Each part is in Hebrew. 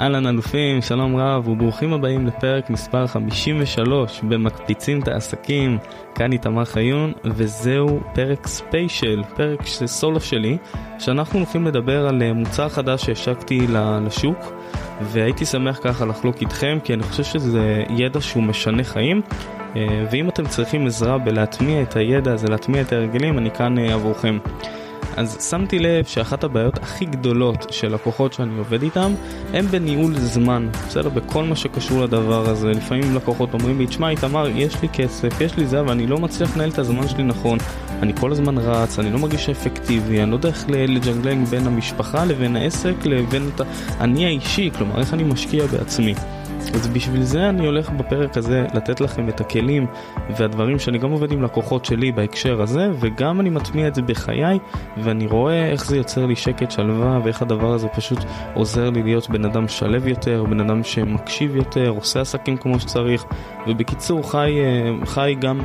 אהלן אלופים, שלום רב וברוכים הבאים לפרק מספר 53 במקפיצים את העסקים, כאן איתמר חיון וזהו פרק ספיישל, פרק סולו שלי, שאנחנו הולכים לדבר על אה, מוצר חדש שהשקתי לשוק והייתי שמח ככה לחלוק איתכם כי אני חושב שזה ידע שהוא משנה חיים אה, ואם אתם צריכים עזרה בלהטמיע את הידע הזה, להטמיע את ההרגלים, אני כאן אה, עבורכם. אז שמתי לב שאחת הבעיות הכי גדולות של לקוחות שאני עובד איתם הם בניהול זמן, בסדר? בכל מה שקשור לדבר הזה. לפעמים לקוחות אומרים לי, תשמע איתמר, יש לי כסף, יש לי זה, אבל אני לא מצליח לנהל את הזמן שלי נכון. אני כל הזמן רץ, אני לא מרגיש אפקטיבי, אני לא יודע איך לג'נגלנג בין המשפחה לבין העסק לבין את אני האישי, כלומר איך אני משקיע בעצמי. אז בשביל זה אני הולך בפרק הזה לתת לכם את הכלים והדברים שאני גם עובד עם לקוחות שלי בהקשר הזה וגם אני מטמיע את זה בחיי ואני רואה איך זה יוצר לי שקט שלווה ואיך הדבר הזה פשוט עוזר לי להיות בן אדם שלב יותר, בן אדם שמקשיב יותר, עושה עסקים כמו שצריך ובקיצור חי, אה, חי גם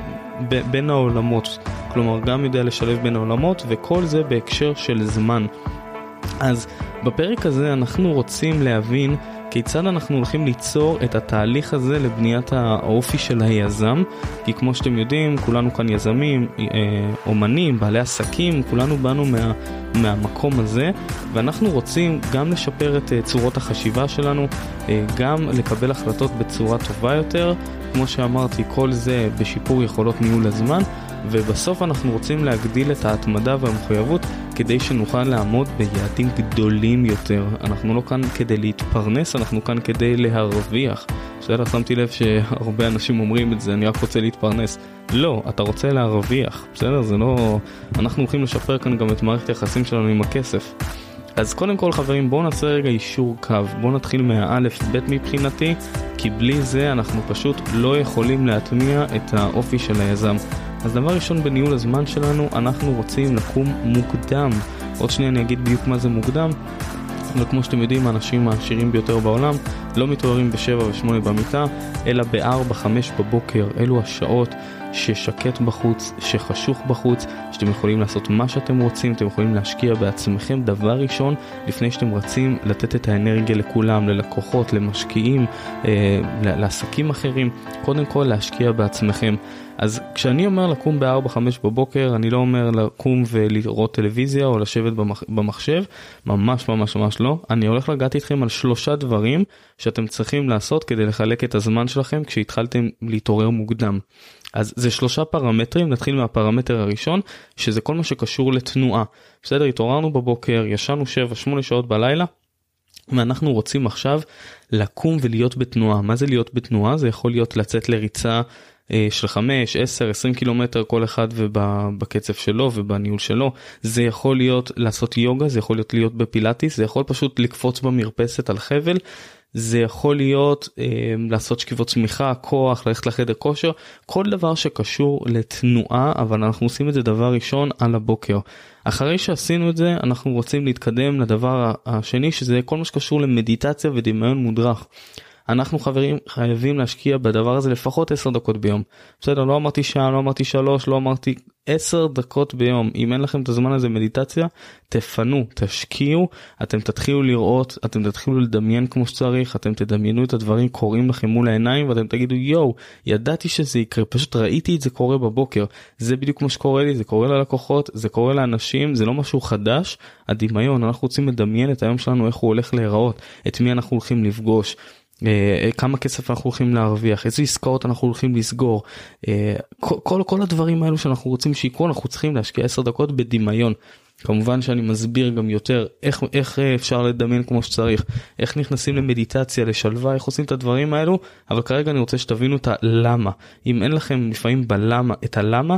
בין העולמות, כלומר גם יודע לשלב בין העולמות וכל זה בהקשר של זמן. אז בפרק הזה אנחנו רוצים להבין כיצד אנחנו הולכים ליצור את התהליך הזה לבניית האופי של היזם, כי כמו שאתם יודעים, כולנו כאן יזמים, אה, אומנים, בעלי עסקים, כולנו באנו מה, מהמקום הזה, ואנחנו רוצים גם לשפר את אה, צורות החשיבה שלנו, אה, גם לקבל החלטות בצורה טובה יותר, כמו שאמרתי, כל זה בשיפור יכולות ניהול הזמן. ובסוף אנחנו רוצים להגדיל את ההתמדה והמחויבות כדי שנוכל לעמוד ביעדים גדולים יותר. אנחנו לא כאן כדי להתפרנס, אנחנו כאן כדי להרוויח. בסדר, שמתי לב שהרבה אנשים אומרים את זה, אני רק רוצה להתפרנס. לא, אתה רוצה להרוויח, בסדר? זה לא... אנחנו הולכים לשפר כאן גם את מערכת היחסים שלנו עם הכסף. אז קודם כל חברים בואו נעשה רגע אישור קו, בואו נתחיל מהאלף בית מבחינתי, כי בלי זה אנחנו פשוט לא יכולים להטמיע את האופי של היזם. אז דבר ראשון בניהול הזמן שלנו, אנחנו רוצים לקום מוקדם. עוד שנייה אני אגיד בדיוק מה זה מוקדם, אבל כמו שאתם יודעים, האנשים העשירים ביותר בעולם לא מתעוררים ב-7 ו-8 במיטה, אלא ב-4-5 בבוקר. אלו השעות ששקט בחוץ, שחשוך בחוץ, שאתם יכולים לעשות מה שאתם רוצים, אתם יכולים להשקיע בעצמכם דבר ראשון לפני שאתם רצים לתת את האנרגיה לכולם, ללקוחות, למשקיעים, אה, לעסקים אחרים, קודם כל להשקיע בעצמכם. אז כשאני אומר לקום ב-4-5 בבוקר, אני לא אומר לקום ולראות טלוויזיה או לשבת במח... במחשב, ממש ממש ממש לא. אני הולך לגעת איתכם על שלושה דברים שאתם צריכים לעשות כדי לחלק את הזמן שלכם כשהתחלתם להתעורר מוקדם. אז זה שלושה פרמטרים, נתחיל מהפרמטר הראשון, שזה כל מה שקשור לתנועה. בסדר, התעוררנו בבוקר, ישנו 7-8 שעות בלילה, ואנחנו רוצים עכשיו לקום ולהיות בתנועה. מה זה להיות בתנועה? זה יכול להיות לצאת לריצה של 5, 10, 20 קילומטר כל אחד ובקצב שלו ובניהול שלו. זה יכול להיות לעשות יוגה, זה יכול להיות להיות בפילאטיס, זה יכול פשוט לקפוץ במרפסת על חבל. זה יכול להיות אה, לעשות שכיבות צמיחה, כוח, ללכת לחדר כושר, כל דבר שקשור לתנועה, אבל אנחנו עושים את זה דבר ראשון על הבוקר. אחרי שעשינו את זה, אנחנו רוצים להתקדם לדבר השני, שזה כל מה שקשור למדיטציה ודמיון מודרך. אנחנו חברים חייבים להשקיע בדבר הזה לפחות 10 דקות ביום. בסדר, לא אמרתי שעה, לא אמרתי שלוש, לא אמרתי 10 דקות ביום. אם אין לכם את הזמן הזה מדיטציה, תפנו, תשקיעו, אתם תתחילו לראות, אתם תתחילו לדמיין כמו שצריך, אתם תדמיינו את הדברים קורים לכם מול העיניים ואתם תגידו יואו, ידעתי שזה יקרה, פשוט ראיתי את זה קורה בבוקר. זה בדיוק מה שקורה לי, זה קורה ללקוחות, זה קורה לאנשים, זה לא משהו חדש. הדמיון, אנחנו רוצים לדמיין את היום שלנו, איך הוא הולך להיראות, את מי אנחנו הולכים לפגוש. אה, כמה כסף אנחנו הולכים להרוויח, איזה עסקאות אנחנו הולכים לסגור, אה, כל, כל הדברים האלו שאנחנו רוצים שיקרו אנחנו צריכים להשקיע 10 דקות בדמיון. כמובן שאני מסביר גם יותר איך, איך אפשר לדמיין כמו שצריך, איך נכנסים למדיטציה, לשלווה, איך עושים את הדברים האלו, אבל כרגע אני רוצה שתבינו את הלמה. אם אין לכם לפעמים בלמה, את הלמה,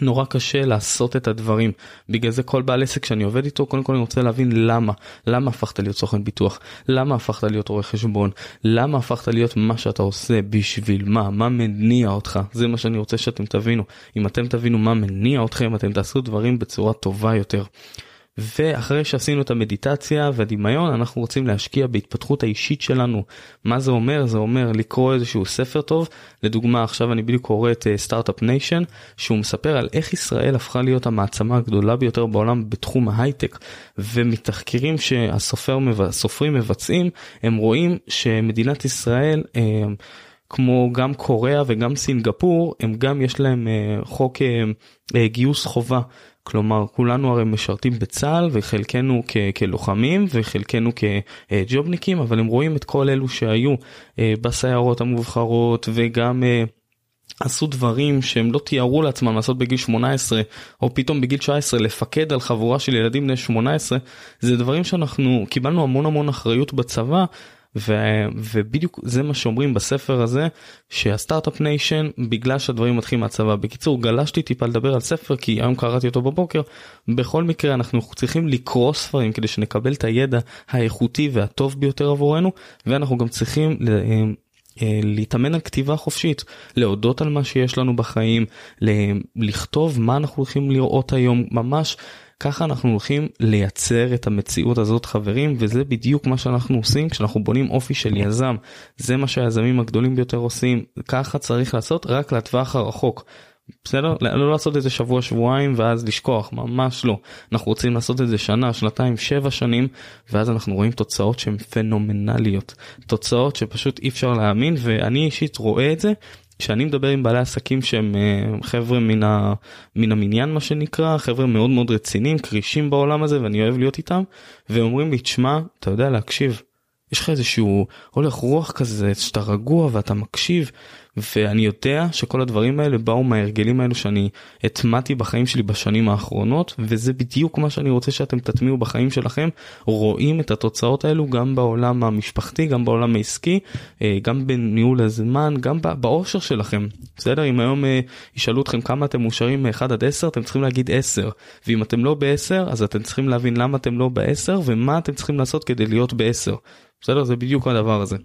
נורא קשה לעשות את הדברים. בגלל זה כל בעל עסק שאני עובד איתו קודם כל אני רוצה להבין למה. למה הפכת להיות סוכן ביטוח? למה הפכת להיות רואה חשבון? למה הפכת להיות מה שאתה עושה בשביל מה? מה מניע אותך? זה מה שאני רוצה שאתם תבינו. אם אתם תבינו מה מניע אתכם אתם תעשו דברים בצורה טובה יותר. ואחרי שעשינו את המדיטציה והדמיון אנחנו רוצים להשקיע בהתפתחות האישית שלנו. מה זה אומר? זה אומר לקרוא איזשהו ספר טוב. לדוגמה עכשיו אני בדיוק קורא את Start-Up uh, Nation שהוא מספר על איך ישראל הפכה להיות המעצמה הגדולה ביותר בעולם בתחום ההייטק. ומתחקירים שהסופרים מבצעים הם רואים שמדינת ישראל uh, כמו גם קוריאה וגם סינגפור הם גם יש להם uh, חוק גיוס חובה כלומר כולנו הרי משרתים בצה"ל וחלקנו כ- כלוחמים וחלקנו כג'ובניקים אבל הם רואים את כל אלו שהיו אה, בסיירות המובחרות וגם אה, עשו דברים שהם לא תיארו לעצמם לעשות בגיל 18 או פתאום בגיל 19 לפקד על חבורה של ילדים בני 18 זה דברים שאנחנו קיבלנו המון המון אחריות בצבא ובדיוק זה מה שאומרים בספר הזה שהסטארט-אפ ניישן בגלל שהדברים מתחילים מהצבא. בקיצור גלשתי טיפה לדבר על ספר כי היום קראתי אותו בבוקר. בכל מקרה אנחנו צריכים לקרוא ספרים כדי שנקבל את הידע האיכותי והטוב ביותר עבורנו ואנחנו גם צריכים אה, אה, להתאמן על כתיבה חופשית, להודות על מה שיש לנו בחיים, לכתוב מה אנחנו הולכים לראות היום, ממש ככה אנחנו הולכים לייצר את המציאות הזאת חברים וזה בדיוק מה שאנחנו עושים כשאנחנו בונים אופי של יזם זה מה שהיזמים הגדולים ביותר עושים ככה צריך לעשות רק לטווח הרחוק. בסדר? לא, לא לעשות את זה שבוע שבועיים ואז לשכוח ממש לא אנחנו רוצים לעשות את זה שנה שנתיים שבע שנים ואז אנחנו רואים תוצאות שהן פנומנליות תוצאות שפשוט אי אפשר להאמין ואני אישית רואה את זה כשאני מדבר עם בעלי עסקים שהם אה, חבר'ה מן, מן המניין מה שנקרא חבר'ה מאוד מאוד רציניים כרישים בעולם הזה ואני אוהב להיות איתם ואומרים לי תשמע אתה יודע להקשיב יש לך איזשהו הולך רוח כזה שאתה רגוע ואתה מקשיב ואני יודע שכל הדברים האלה באו מההרגלים האלו שאני הטמעתי בחיים שלי בשנים האחרונות וזה בדיוק מה שאני רוצה שאתם תטמיעו בחיים שלכם. רואים את התוצאות האלו גם בעולם המשפחתי גם בעולם העסקי אה, גם בניהול הזמן גם באושר שלכם. בסדר? אם היום אה, ישאלו אתכם כמה אתם מאושרים מ-1 עד 10 אתם צריכים להגיד 10 ואם אתם לא ב-10 אז אתם צריכים להבין למה אתם לא ב-10 ומה אתם צריכים לעשות כדי להיות ב-10 בסדר? זה בדיוק הדבר הזה.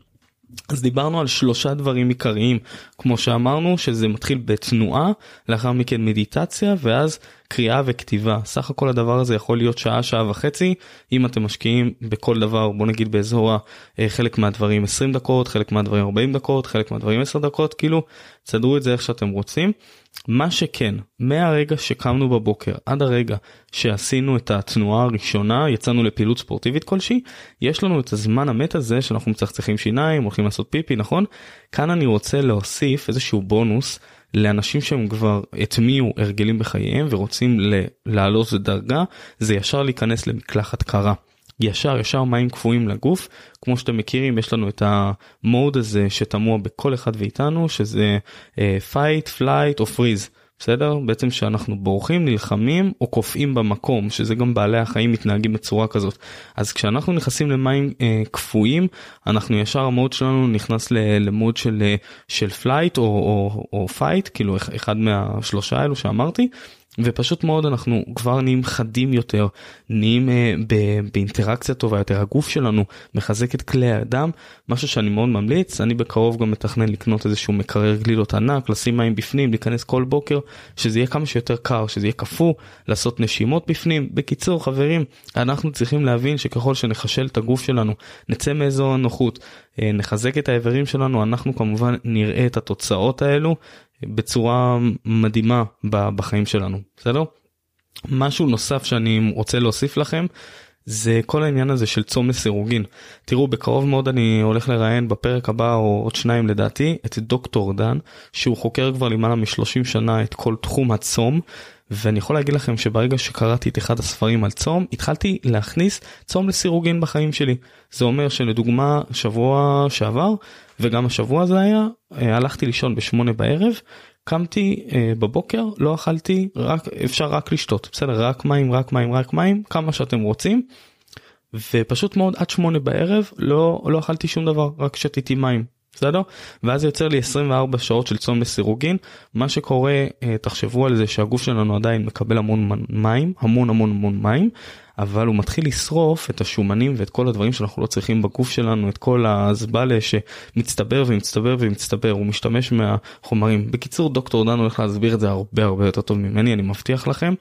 אז דיברנו על שלושה דברים עיקריים כמו שאמרנו שזה מתחיל בתנועה לאחר מכן מדיטציה ואז קריאה וכתיבה סך הכל הדבר הזה יכול להיות שעה שעה וחצי אם אתם משקיעים בכל דבר בוא נגיד באזור אה, חלק מהדברים 20 דקות חלק מהדברים 40 דקות חלק מהדברים 10 דקות כאילו תסדרו את זה איך שאתם רוצים. מה שכן מהרגע שקמנו בבוקר עד הרגע שעשינו את התנועה הראשונה יצאנו לפעילות ספורטיבית כלשהי יש לנו את הזמן המת הזה שאנחנו מצחצחים שיניים הולכים לעשות פיפי נכון כאן אני רוצה להוסיף איזשהו בונוס. לאנשים שהם כבר הטמיעו הרגלים בחייהם ורוצים לעלות דרגה זה ישר להיכנס למקלחת קרה. ישר ישר מים קפואים לגוף כמו שאתם מכירים יש לנו את המוד הזה שתמוה בכל אחד ואיתנו שזה uh, fight flight או freeze בסדר? בעצם שאנחנו בורחים, נלחמים או קופאים במקום, שזה גם בעלי החיים מתנהגים בצורה כזאת. אז כשאנחנו נכנסים למים אה, קפואים, אנחנו ישר המוד שלנו נכנס ל mode של, אה, של flight או, או, או fight, כאילו אחד מהשלושה האלו שאמרתי, ופשוט מאוד אנחנו כבר נהיים חדים יותר, נהיים אה, באינטראקציה טובה יותר, הגוף שלנו מחזק את כלי הדם, משהו שאני מאוד ממליץ, אני בקרוב גם מתכנן לקנות איזשהו מקרר גלידות ענק, לשים מים בפנים, להיכנס כל בוקר, שזה יהיה כמה שיותר קר, שזה יהיה קפוא, לעשות נשימות בפנים. בקיצור חברים, אנחנו צריכים להבין שככל שנחשל את הגוף שלנו, נצא מאזור הנוחות, נחזק את האיברים שלנו, אנחנו כמובן נראה את התוצאות האלו בצורה מדהימה בחיים שלנו בסדר. משהו נוסף שאני רוצה להוסיף לכם זה כל העניין הזה של צום לסירוגין. תראו בקרוב מאוד אני הולך לראיין בפרק הבא או עוד שניים לדעתי את דוקטור דן שהוא חוקר כבר למעלה מ-30 שנה את כל תחום הצום ואני יכול להגיד לכם שברגע שקראתי את אחד הספרים על צום התחלתי להכניס צום לסירוגין בחיים שלי. זה אומר שלדוגמה שבוע שעבר וגם השבוע זה היה אה, הלכתי לישון בשמונה בערב קמתי אה, בבוקר לא אכלתי רק אפשר רק לשתות בסדר רק מים רק מים רק מים כמה שאתם רוצים. ופשוט מאוד עד שמונה בערב לא לא אכלתי שום דבר רק שתיתי מים בסדר? ואז יוצר לי 24 שעות של צום לסירוגין. מה שקורה, אה, תחשבו על זה שהגוף שלנו עדיין מקבל המון מים, המון המון המון מים, אבל הוא מתחיל לשרוף את השומנים ואת כל הדברים שאנחנו לא צריכים בגוף שלנו, את כל הזבלה שמצטבר ומצטבר ומצטבר, הוא משתמש מהחומרים. בקיצור, דוקטור דן הולך להסביר את זה הרבה הרבה יותר טוב ממני, אני מבטיח לכם.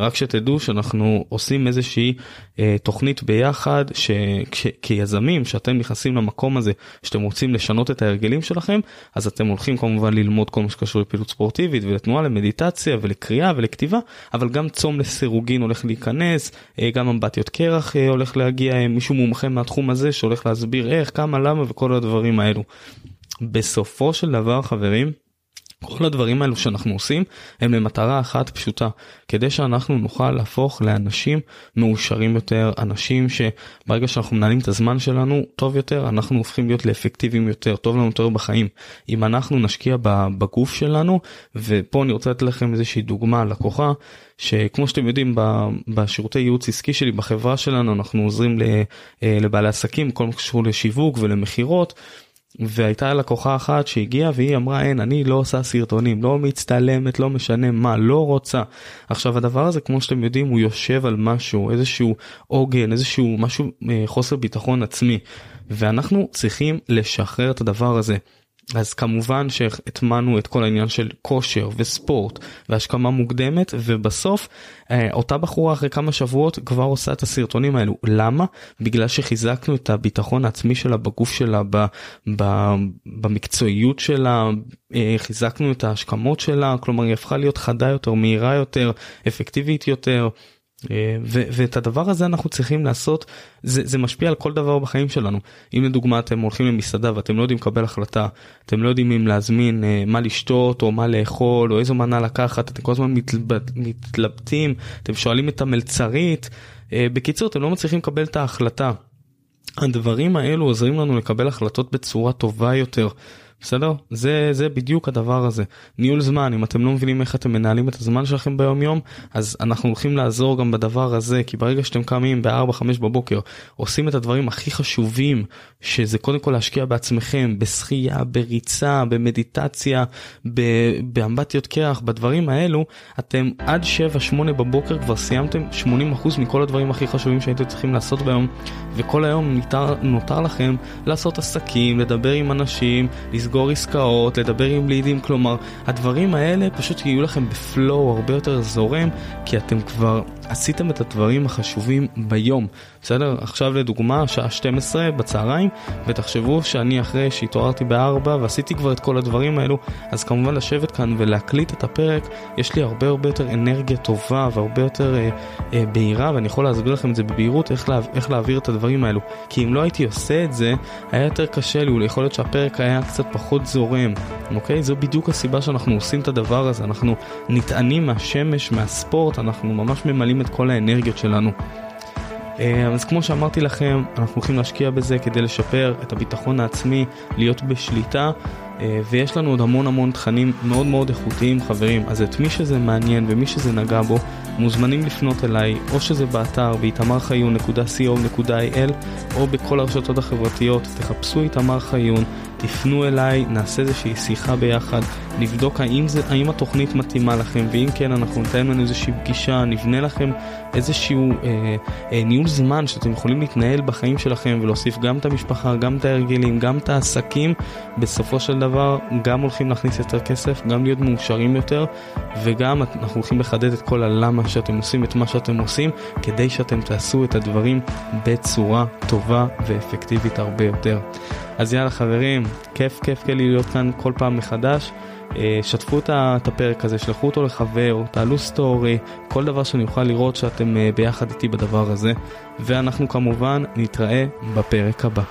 רק שתדעו שאנחנו עושים איזושהי אה, תוכנית ביחד שכיזמים שאתם נכנסים למקום הזה שאתם רוצים לשנות את ההרגלים שלכם אז אתם הולכים כמובן ללמוד כל מה שקשור לפעילות ספורטיבית ולתנועה למדיטציה ולקריאה ולכתיבה אבל גם צום לסירוגין הולך להיכנס אה, גם אמבטיות קרח אה, הולך להגיע אה, מישהו מומחה מהתחום הזה שהולך להסביר איך כמה למה וכל הדברים האלו. בסופו של דבר חברים כל הדברים האלו שאנחנו עושים הם למטרה אחת פשוטה כדי שאנחנו נוכל להפוך לאנשים מאושרים יותר אנשים שברגע שאנחנו מנהלים את הזמן שלנו טוב יותר אנחנו הופכים להיות לאפקטיביים יותר טוב לנו יותר בחיים אם אנחנו נשקיע בגוף שלנו ופה אני רוצה לתת לכם איזושהי דוגמה לקוחה שכמו שאתם יודעים בשירותי ייעוץ עסקי שלי בחברה שלנו אנחנו עוזרים אה, לבעלי עסקים כל מה שקשור לשיווק ולמכירות. והייתה לקוחה אחת שהגיעה והיא אמרה אין אני לא עושה סרטונים לא מצטלמת לא משנה מה לא רוצה עכשיו הדבר הזה כמו שאתם יודעים הוא יושב על משהו איזשהו עוגן איזשהו משהו אה, חוסר ביטחון עצמי ואנחנו צריכים לשחרר את הדבר הזה. אז כמובן שהטמענו את כל העניין של כושר וספורט והשכמה מוקדמת ובסוף אה, אותה בחורה אחרי כמה שבועות כבר עושה את הסרטונים האלו למה בגלל שחיזקנו את הביטחון העצמי שלה בגוף שלה ב, ב, במקצועיות שלה אה, חיזקנו את ההשכמות שלה כלומר היא הפכה להיות חדה יותר מהירה יותר אפקטיבית יותר. אה, ואת הדבר הזה אנחנו צריכים לעשות זה, זה משפיע על כל דבר בחיים שלנו אם לדוגמה אתם הולכים למסעדה ואתם לא יודעים לקבל החלטה אתם לא יודעים אם להזמין אה, מה לשתות או מה לאכול או איזו מנה לקחת אתם כל הזמן מתלבט, מתלבטים אתם שואלים את המלצרית אה, בקיצור אתם לא מצליחים לקבל את ההחלטה. הדברים האלו עוזרים לנו לקבל החלטות בצורה טובה יותר. בסדר? זה, זה בדיוק הדבר הזה. ניהול זמן, אם אתם לא מבינים איך אתם מנהלים את הזמן שלכם ביום יום, אז אנחנו הולכים לעזור גם בדבר הזה, כי ברגע שאתם קמים ב-4-5 בבוקר, עושים את הדברים הכי חשובים, שזה קודם כל להשקיע בעצמכם, בשחייה, בריצה, במדיטציה, באמבטיות קרח, בדברים האלו, אתם עד 7-8 בבוקר כבר סיימתם 80% מכל הדברים הכי חשובים שהייתם צריכים לעשות ביום, וכל היום נותר, נותר לכם לעשות עסקים, לדבר עם אנשים, לסגור עסקאות, לדבר עם לידים, כלומר, הדברים האלה פשוט יהיו לכם בפלואו הרבה יותר זורם, כי אתם כבר עשיתם את הדברים החשובים ביום. בסדר? עכשיו לדוגמה, שעה 12 בצהריים, ותחשבו שאני אחרי שהתעוררתי ב-4 ועשיתי כבר את כל הדברים האלו, אז כמובן לשבת כאן ולהקליט את הפרק, יש לי הרבה הרבה יותר אנרגיה טובה והרבה יותר אה, אה, בהירה, ואני יכול להסביר לכם את זה בבהירות, איך, לה, איך להעביר את הדברים האלו. כי אם לא הייתי עושה את זה, היה יותר קשה לי, יכול להיות שהפרק היה קצת פחות זורם, אוקיי? זו בדיוק הסיבה שאנחנו עושים את הדבר הזה, אנחנו נטענים מהשמש, מהספורט, אנחנו ממש ממלאים את כל האנרגיות שלנו. אה, אז כמו שאמרתי לכם, אנחנו הולכים להשקיע בזה כדי לשפר את הביטחון העצמי, להיות בשליטה, אה, ויש לנו עוד המון המון תכנים מאוד מאוד איכותיים חברים, אז את מי שזה מעניין ומי שזה נגע בו, מוזמנים לפנות אליי, או שזה באתר באיתמרחיון.co.il או בכל הרשתות החברתיות, תחפשו איתמר חיון. תפנו אליי, נעשה איזושהי שיחה ביחד, נבדוק האם, זה, האם התוכנית מתאימה לכם, ואם כן אנחנו נתאם לנו איזושהי פגישה, נבנה לכם איזשהו אה, אה, ניהול זמן שאתם יכולים להתנהל בחיים שלכם ולהוסיף גם את המשפחה, גם את ההרגלים, גם את העסקים, בסופו של דבר גם הולכים להכניס יותר כסף, גם להיות מאושרים יותר, וגם אנחנו הולכים לחדד את כל הלמה שאתם עושים את מה שאתם עושים, כדי שאתם תעשו את הדברים בצורה טובה ואפקטיבית הרבה יותר. אז יאללה חברים, כיף כיף כיף להיות כאן כל פעם מחדש. אה, שתפו את הפרק הזה, שלחו אותו לחבר, תעלו סטורי, כל דבר שאני אוכל לראות שאתם אה, ביחד איתי בדבר הזה. ואנחנו כמובן נתראה בפרק הבא.